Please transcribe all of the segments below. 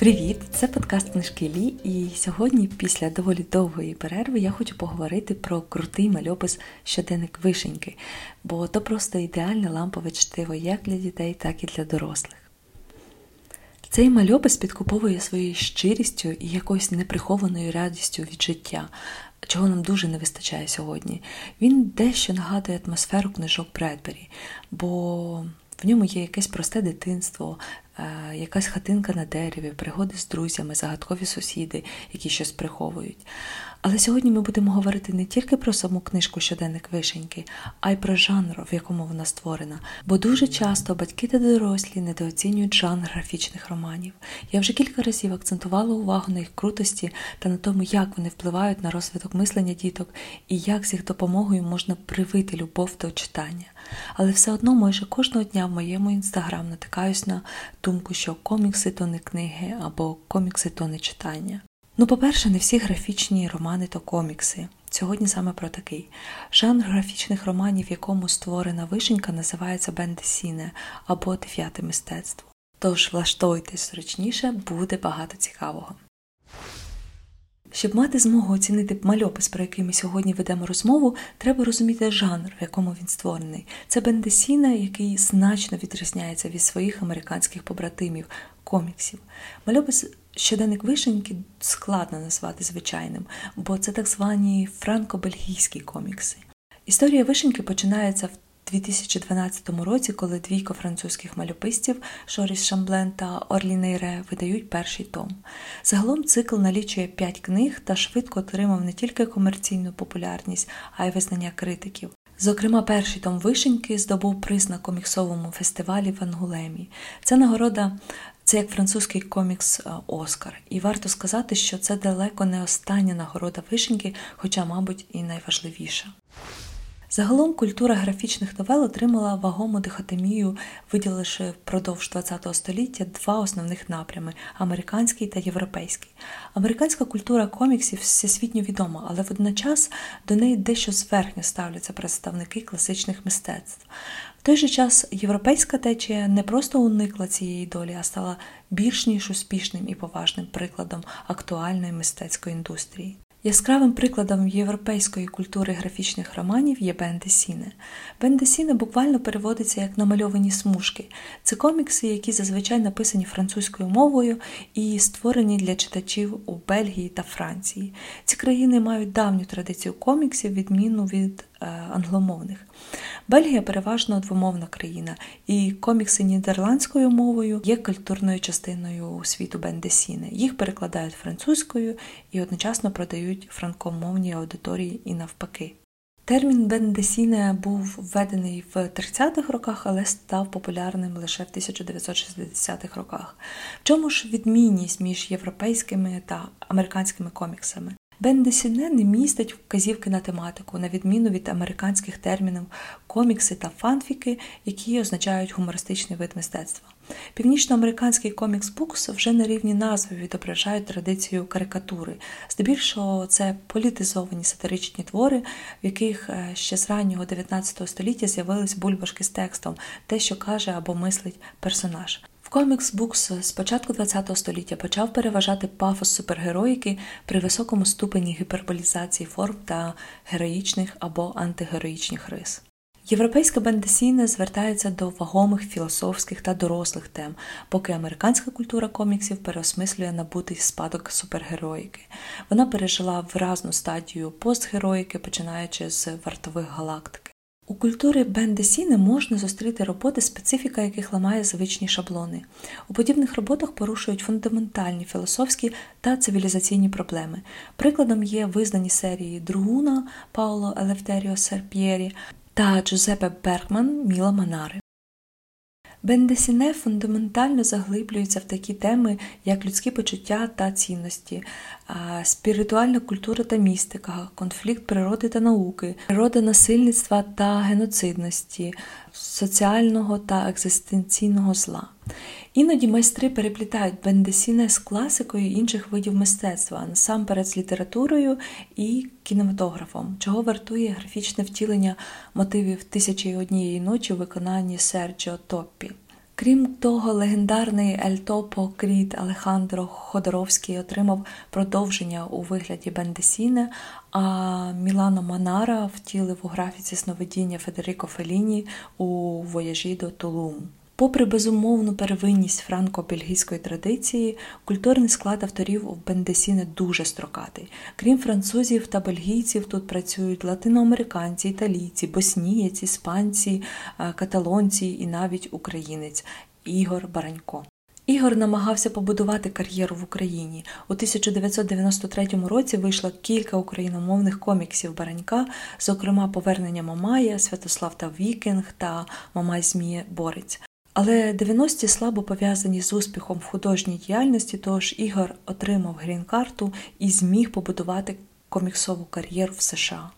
Привіт! Це подкаст книжки Лі, і сьогодні, після доволі довгої перерви, я хочу поговорити про крутий мальопис щоденник вишеньки, бо то просто ідеальне лампове чтиво як для дітей, так і для дорослих. Цей мальопис підкуповує своєю щирістю і якоюсь неприхованою радістю від життя, чого нам дуже не вистачає сьогодні. Він дещо нагадує атмосферу книжок Бредбері, бо в ньому є якесь просте дитинство, якась хатинка на дереві, пригоди з друзями, загадкові сусіди, які щось приховують. Але сьогодні ми будемо говорити не тільки про саму книжку щоденник вишеньки, а й про жанр, в якому вона створена. Бо дуже часто батьки та дорослі недооцінюють жанр графічних романів. Я вже кілька разів акцентувала увагу на їх крутості та на тому, як вони впливають на розвиток мислення діток і як з їх допомогою можна привити любов до читання. Але все одно майже кожного дня в моєму інстаграм натикаюсь на думку, що комікси то не книги або комікси то не читання. Ну, по-перше, не всі графічні романи то комікси. Сьогодні саме про такий. Жанр графічних романів, в якому створена вишенька, називається бендесіне або дев'яте мистецтво. Тож влаштуйтесь зручніше, буде багато цікавого. Щоб мати змогу оцінити мальопис, про який ми сьогодні ведемо розмову, треба розуміти жанр, в якому він створений. Це бендесіна, який значно відрізняється від своїх американських побратимів, коміксів. Мальопис щоденник вишеньки складно назвати звичайним, бо це так звані франко-бельгійські комікси. Історія вишеньки починається в 2012 році, коли двійко французьких мальописців Шоріс Шамблен та Орлі Нейре видають перший том. Загалом цикл налічує п'ять книг та швидко отримав не тільки комерційну популярність, а й визнання критиків. Зокрема, перший том вишеньки здобув приз на коміксовому фестивалі в Ангулемі. Ця нагорода це як французький комікс е, Оскар. І варто сказати, що це далеко не остання нагорода вишеньки, хоча, мабуть, і найважливіша. Загалом культура графічних новел отримала вагому дихотемію, виділивши впродовж ХХ століття два основних напрями американський та європейський. Американська культура коміксів всесвітньо відома, але водночас до неї дещо зверхньо ставляться представники класичних мистецтв. В той же час європейська течія не просто уникла цієї долі, а стала більш ніж успішним і поважним прикладом актуальної мистецької індустрії. Яскравим прикладом європейської культури графічних романів є Бендесіне. Бендесіне буквально переводиться як намальовані смужки. Це комікси, які зазвичай написані французькою мовою і створені для читачів у Бельгії та Франції. Ці країни мають давню традицію коміксів, відміну від англомовних. Бельгія переважно двомовна країна, і комікси нідерландською мовою є культурною частиною світу Бендесіне. Їх перекладають французькою і одночасно продають франкомовній аудиторії і навпаки. Термін бендесіне був введений в 30-х роках, але став популярним лише в 1960-х роках. В чому ж відмінність між європейськими та американськими коміксами? Бен Десіне не містить вказівки на тематику, на відміну від американських термінів комікси та фанфіки, які означають гумористичний вид мистецтва. Північноамериканський комікс Букс вже на рівні назви відображають традицію карикатури. Здебільшого це політизовані сатиричні твори, в яких е, ще з раннього 19 століття з'явились бульбашки з текстом, те, що каже або мислить персонаж. Комікс Букс з початку ХХ століття почав переважати пафос супергероїки при високому ступені гіперболізації форм та героїчних або антигероїчних рис. Європейська бендесійна звертається до вагомих філософських та дорослих тем, поки американська культура коміксів переосмислює набутий спадок супергероїки. Вона пережила вразну стадію постгероїки, починаючи з вартових галактик. У культурі Бендесі можна зустріти роботи, специфіка яких ламає звичні шаблони. У подібних роботах порушують фундаментальні філософські та цивілізаційні проблеми. Прикладом є визнані серії Другуна Пауло Елефтеріо Серп'єрі та Джузепе Бергман Міла Манари. Бендесіне фундаментально заглиблюється в такі теми, як людські почуття та цінності, спіритуальна культура та містика, конфлікт природи та науки, природа насильництва та геноцидності, соціального та екзистенційного зла. Іноді майстри переплітають банд-десіне з класикою інших видів мистецтва, насамперед з літературою і кінематографом, чого вартує графічне втілення мотивів тисячі і однієї ночі у виконанні Серджіо Топпі. Крім того, легендарний Ель Топо, Кріт Алехандро Ходоровський отримав продовження у вигляді банд-десіне, а Міло Манара втілив у графіці сновидіння Федеріко Фелліні у вояжі до Тулуму. Попри безумовну первинність франко-бельгійської традиції, культурний склад авторів в Бендесіне дуже строкатий. Крім французів та бельгійців, тут працюють латиноамериканці, італійці, боснієць, іспанці, е, каталонці і навіть українець Ігор Баранько. Ігор намагався побудувати кар'єру в Україні. У 1993 році вийшло кілька україномовних коміксів Баранька, зокрема Повернення Мамая, Святослав та вікінг та Мамай Змієборець. Але 90-ті слабо пов'язані з успіхом в художній діяльності, тож Ігор отримав грін-карту і зміг побудувати коміксову кар'єру в США.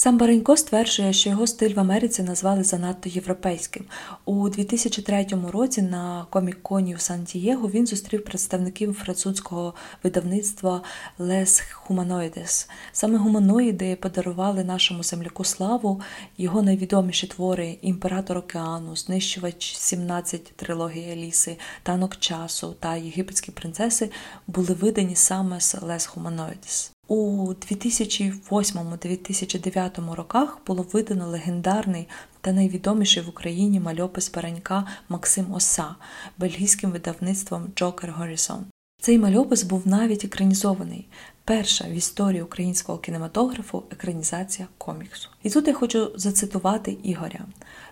Сам Баренько стверджує, що його стиль в Америці назвали занадто європейським. У 2003 році на комік-коні у Сан-Дієго він зустрів представників французького видавництва Les Humanoides. Саме гуманоїди подарували нашому земляку славу, його найвідоміші твори Імператор океану, Знищувач 17 трилогії Еліси, Танок часу та Єгипетські принцеси були видані саме з Les Humanoides. У 2008-2009 роках було видано легендарний та найвідоміший в Україні мальопис Баранька Максим Оса бельгійським видавництвом Джокер Горісон. Цей мальопис був навіть екранізований. Перша в історії українського кінематографу екранізація коміксу. І тут я хочу зацитувати Ігоря.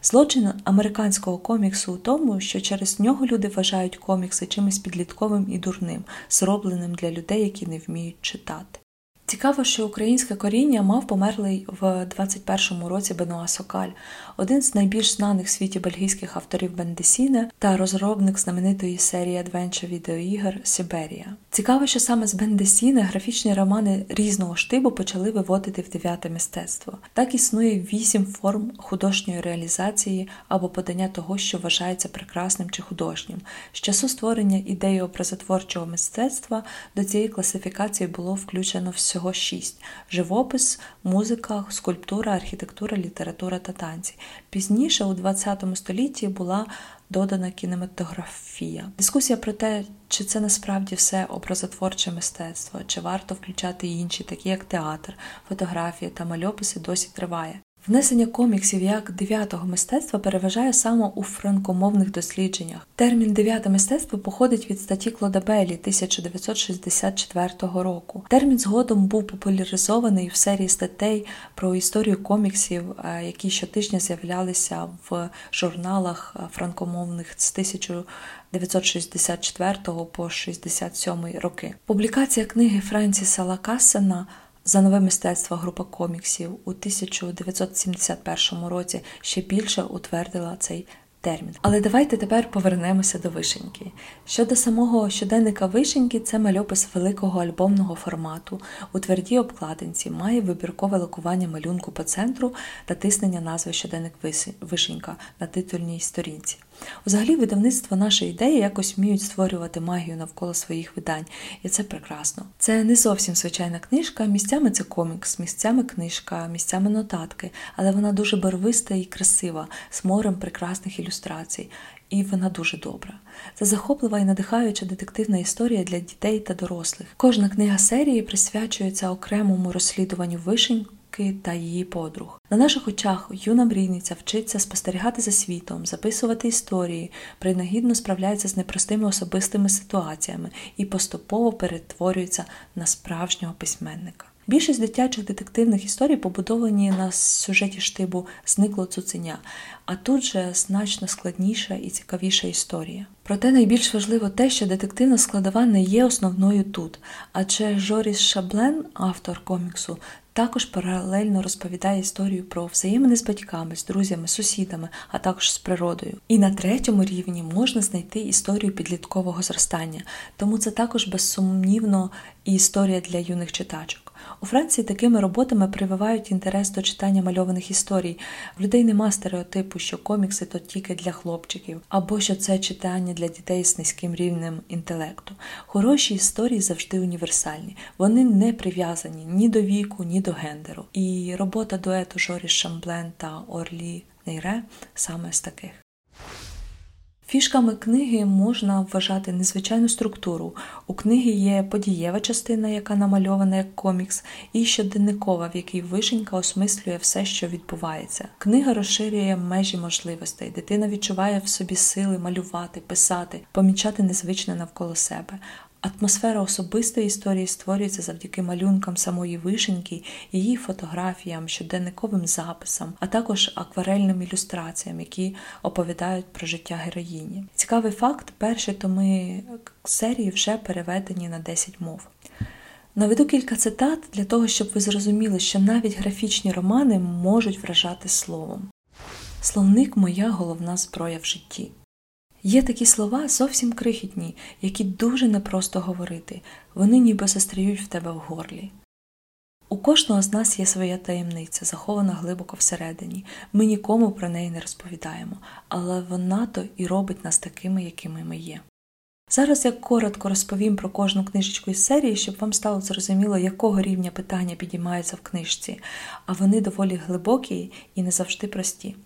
Злочин американського коміксу у тому, що через нього люди вважають комікси чимось підлітковим і дурним, зробленим для людей, які не вміють читати. Цікаво, що українське коріння мав померлий в 21-му році Бенуа Сокаль, один з найбільш знаних в світі бельгійських авторів Бендесіне та розробник знаменитої серії адвенча відеоігр Сіберія. Цікаво, що саме з Бендесіне графічні романи різного штибу почали виводити в дев'яте мистецтво. Так існує вісім форм художньої реалізації або подання того, що вважається прекрасним чи художнім. З часу створення ідеї образотворчого мистецтва до цієї класифікації було включено всього всього шість: живопис, музика, скульптура, архітектура, література та танці. Пізніше, у ХХ столітті, була додана кінематографія. Дискусія про те, чи це насправді все образотворче мистецтво, чи варто включати інші, такі як театр, фотографія та мальописи, досі триває. Внесення коміксів як дев'ятого мистецтва переважає саме у франкомовних дослідженнях. Термін дев'яте мистецтво походить від статті Клодабелі 1964 року. Термін згодом був популяризований в серії статей про історію коміксів, е, які щотижня з'являлися в журналах е, франкомовних з 1964 по 67 роки. Публікація книги Френсіса Лакасена за нове мистецтво група коміксів у 1971 році ще більше утвердила цей термін. Але давайте тепер повернемося до вишеньки. Щодо самого щоденника вишеньки, це мальопис великого альбомного формату. У твердій обкладинці має вибіркове лакування малюнку по центру та тиснення назви щоденник вишенька на титульній сторінці. Взагалі, видавництво нашої ідеї якось вміють створювати магію навколо своїх видань, і це прекрасно. Це не зовсім звичайна книжка, місцями це комікс, місцями книжка, місцями нотатки, але вона дуже барвиста і красива, з морем прекрасних ілюстрацій. І вона дуже добра. Це захоплива і надихаюча детективна історія для дітей та дорослих. Кожна книга серії присвячується окремому розслідуванню вишень та її подруг. На наших очах юна мрійниця вчиться спостерігати за світом, записувати історії, принагідно справляється з непростими особистими ситуаціями і поступово перетворюється на справжнього письменника. Більшість дитячих детективних історій побудовані на сюжеті штибу Зникло цуценя, а тут же значно складніша і цікавіша історія. Проте найбільш важливо те, що детективна складова не є основною тут, адже Жоріс Шаблен, автор коміксу, також паралельно розповідає історію про взаємини з батьками, з друзями, сусідами, а також з природою. І на третьому рівні можна знайти історію підліткового зростання, тому це також безсумнівно історія для юних читачок. У Франції такими роботами прививають інтерес до читання мальованих історій. В людей нема стереотипу, що комікси то тільки для хлопчиків, або що це читання для дітей з низьким рівнем інтелекту. Хороші історії завжди універсальні. Вони не прив'язані ні до віку, ні до гендеру. І робота дуету Жорі Шамблен та Орлі Нейре саме з таких. Фішками книги можна вважати незвичайну структуру. У книги є подієва частина, яка намальована як комікс, і щоденникова, в якій вишенька осмислює все, що відбувається. Книга розширює межі можливостей. Дитина відчуває в собі сили малювати, писати, помічати незвичне навколо себе. Атмосфера особистої історії створюється завдяки малюнкам самої вишеньки, її фотографіям, щоденниковим записам, а також акварельним ілюстраціям, які оповідають про життя героїні. Цікавий факт: перші томи серії вже переведені на 10 мов. Наведу кілька цитат для того, щоб ви зрозуміли, що навіть графічні романи можуть вражати словом. Словник моя головна зброя в житті. Є такі слова зовсім крихітні, які дуже непросто говорити, вони ніби застряють в тебе в горлі. У кожного з нас є своя таємниця, захована глибоко всередині. Ми нікому про неї не розповідаємо, але вона то і робить нас такими, якими ми є. Зараз я коротко розповім про кожну книжечку із серії, щоб вам стало зрозуміло, якого рівня питання підіймаються в книжці, а вони доволі глибокі і не завжди прості.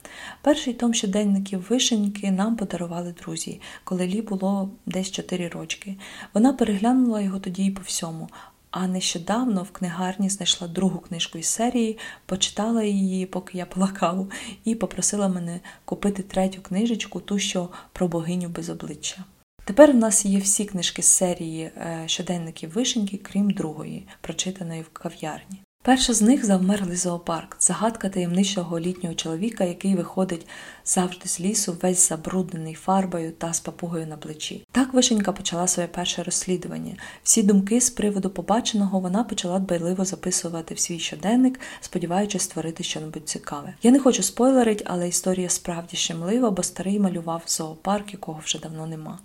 Перший том щоденників вишеньки нам подарували друзі, коли Лі було десь 4 рочки. Вона переглянула його тоді і по всьому. А нещодавно в книгарні знайшла другу книжку із серії, почитала її, поки я пила каву, і попросила мене купити третю книжечку, ту, що про богиню без обличчя. Тепер у нас є всі книжки з серії е, щоденників вишеньки, крім другої, прочитаної в кав'ярні. Перша з них завмерлий зоопарк, загадка таємничого літнього чоловіка, який виходить завжди з лісу, весь забруднений фарбою та з папугою на плечі. Так вишенька почала своє перше розслідування. Всі думки з приводу побаченого вона почала дбайливо записувати в свій щоденник, сподіваючись створити щось цікаве. Я не хочу спойлерить, але історія справді щемлива, бо старий малював зоопарк, якого вже давно нема.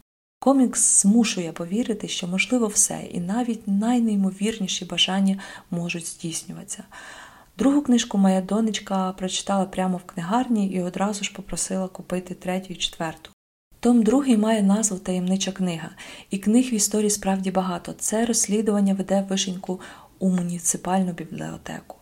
Комікс змушує повірити, що можливо все, і навіть найнеймовірніші бажання можуть здійснюватися. Другу книжку моя донечка прочитала прямо в книгарні і одразу ж попросила купити третю і четверту. Том другий має назву Таємнича книга, і книг в історії справді багато. Це розслідування веде вишеньку у муніципальну бібліотеку.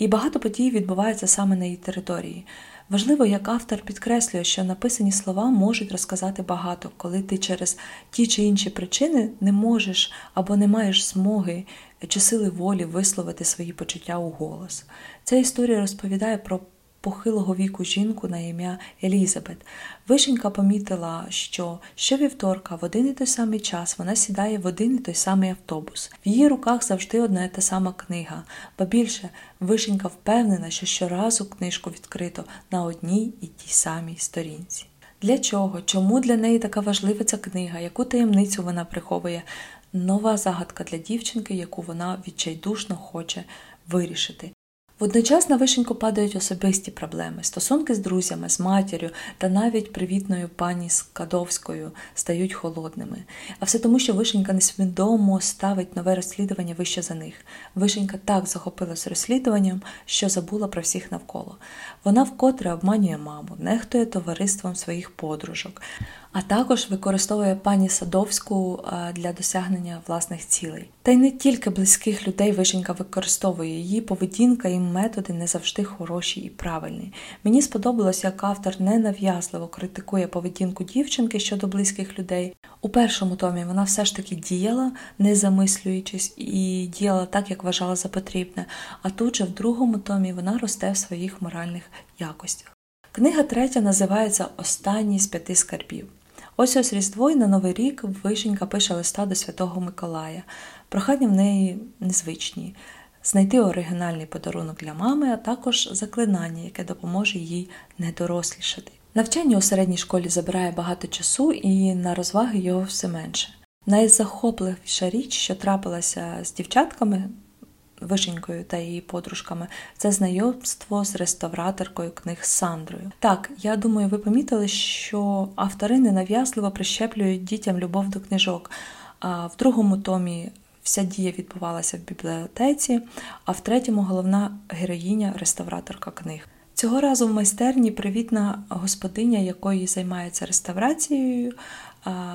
І багато подій відбувається саме на її території. Важливо, як автор підкреслює, що написані слова можуть розказати багато, коли ти через ті чи інші причини не можеш або не маєш змоги чи сили волі висловити свої почуття у голос. Ця історія розповідає про похилого віку жінку на ім'я Елізабет. Вишенька помітила, що щовівторка в один і той самий час вона сідає в один і той самий автобус. В її руках завжди одна і та сама книга, ба більше вишенька впевнена, що щоразу книжку відкрито на одній і тій самій сторінці. Для чого? Чому для неї така важлива ця книга? Яку таємницю вона приховує? Нова загадка для дівчинки, яку вона відчайдушно хоче вирішити. Водночас на вишеньку падають особисті проблеми, стосунки з друзями, з матір'ю та навіть привітною пані Скадовською стають холодними. А все тому, що вишенька несвідомо ставить нове розслідування вище за них. Вишенька так захопилась розслідуванням, що забула про всіх навколо. Вона вкотре обманює маму, нехтує товариством своїх подружок, а також використовує пані Садовську для досягнення власних цілей. Та й не тільки близьких людей вишенька використовує її поведінка і методи не завжди хороші і правильні. Мені сподобалось, як автор ненав'язливо критикує поведінку дівчинки щодо близьких людей. У першому томі вона все ж таки діяла, не замислюючись, і діяла так, як вважала за потрібне, а тут же в другому томі вона росте в своїх моральних якостях. Книга третя називається Останній з п'яти скарбів. Ось ось Різдво і на Новий рік Вишенька пише листа до Святого Миколая. Прохання в неї незвичні знайти оригінальний подарунок для мами, а також заклинання, яке допоможе їй не дорослішати. Навчання у середній школі забирає багато часу і на розваги його все менше. Найзахопливіша річ, що трапилася з дівчатками, Вишенькою та її подружками, це знайомство з реставраторкою книг Сандрою. Так, я думаю, ви помітили, що автори ненав'язливо прищеплюють дітям любов до книжок. А в другому томі Вся дія відбувалася в бібліотеці, а в третьому головна героїня реставраторка книг. Цього разу в майстерні привітна господиня, якої займається реставрацією,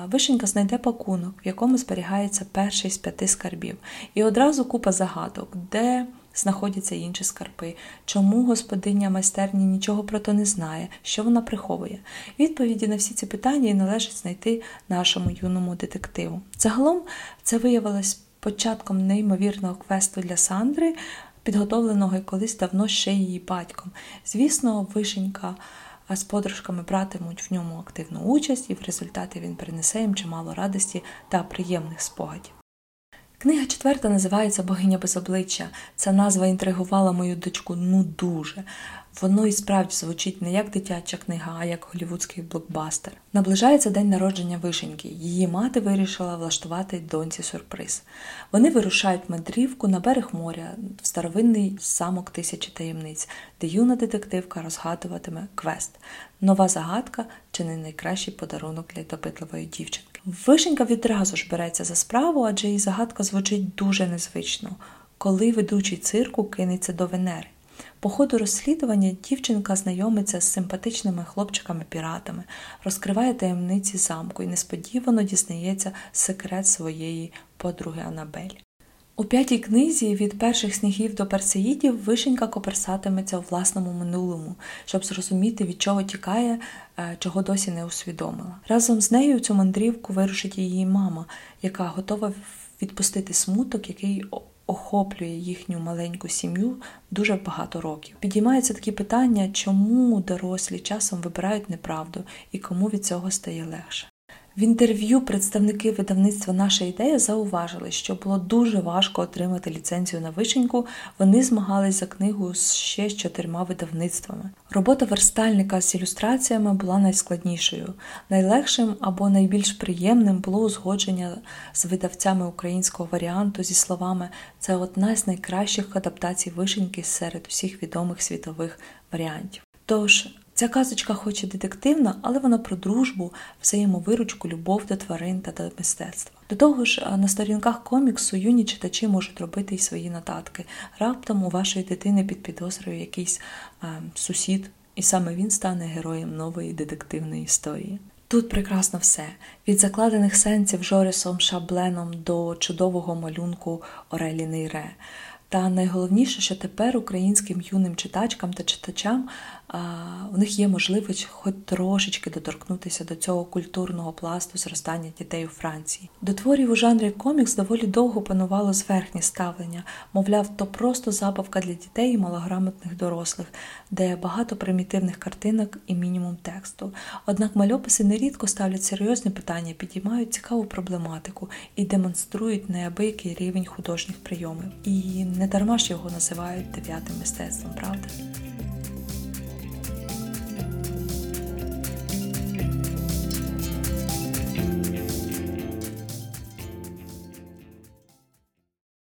вишенька знайде пакунок, в якому зберігається перший з п'яти скарбів. І одразу купа загадок, де знаходяться інші скарби, чому господиня майстерні нічого про то не знає, що вона приховує. Відповіді на всі ці питання і належить знайти нашому юному детективу. Загалом це виявилось початком неймовірного квесту для Сандри, підготовленого колись давно ще її батьком. Звісно, вишенька з подружками братимуть в ньому активну участь, і в результаті він принесе їм чимало радості та приємних спогадів. Книга четверта називається Богиня без обличчя. Ця назва інтригувала мою дочку ну дуже. Воно і справді звучить не як дитяча книга, а як голівудський блокбастер. Наближається день народження вишеньки. Її мати вирішила влаштувати доньці сюрприз. Вони вирушають мандрівку на берег моря в старовинний замок тисячі таємниць, де юна детективка розгадуватиме квест. Нова загадка чи не найкращий подарунок для допитливої дівчинки. Вишенька відразу ж береться за справу, адже її загадка звучить дуже незвично, коли ведучий цирку кинеться до Венери. По ходу розслідування дівчинка знайомиться з симпатичними хлопчиками-піратами, розкриває таємниці замку і несподівано дізнається секрет своєї подруги Анабель. У п'ятій книзі від перших снігів до персеїдів вишенька коперсатиметься у власному минулому, щоб зрозуміти, від чого тікає, е, чого досі не усвідомила. Разом з нею цю мандрівку вирушить її мама, яка готова відпустити смуток, який охоплює їхню маленьку сім'ю дуже багато років. Підіймаються такі питання, чому дорослі часом вибирають неправду і кому від цього стає легше. В інтерв'ю представники видавництва Наша ідея зауважили, що було дуже важко отримати ліцензію на вишеньку. Вони змагались за книгу ще з чотирма видавництвами. Робота верстальника з ілюстраціями була найскладнішою. Найлегшим або найбільш приємним було узгодження з видавцями українського варіанту зі словами це одна з найкращих адаптацій вишеньки серед усіх відомих світових варіантів. Тож Ця казочка хоч і детективна, але вона про дружбу, взаємовиручку, любов до тварин та до мистецтва. До того ж, на сторінках коміксу юні читачі можуть робити й свої нотатки. Раптом у вашої дитини під підозрою якийсь а, сусід, і саме він стане героєм нової детективної історії. Тут прекрасно все від закладених сенсів Жорисом Шабленом до чудового малюнку Орелі Нейре. Та найголовніше, що тепер українським юним читачкам та читачам у них є можливість хоч трошечки доторкнутися до цього культурного пласту зростання дітей у Франції. До творів у жанрі комікс доволі довго панувало зверхнє ставлення, мовляв, то просто забавка для дітей і малограмотних дорослих, де багато примітивних картинок і мінімум тексту. Однак мальописи нерідко ставлять серйозні питання, підіймають цікаву проблематику і демонструють неабиякий рівень художніх прийомів. І не дарма ж його називають дев'ятим мистецтвом, правда?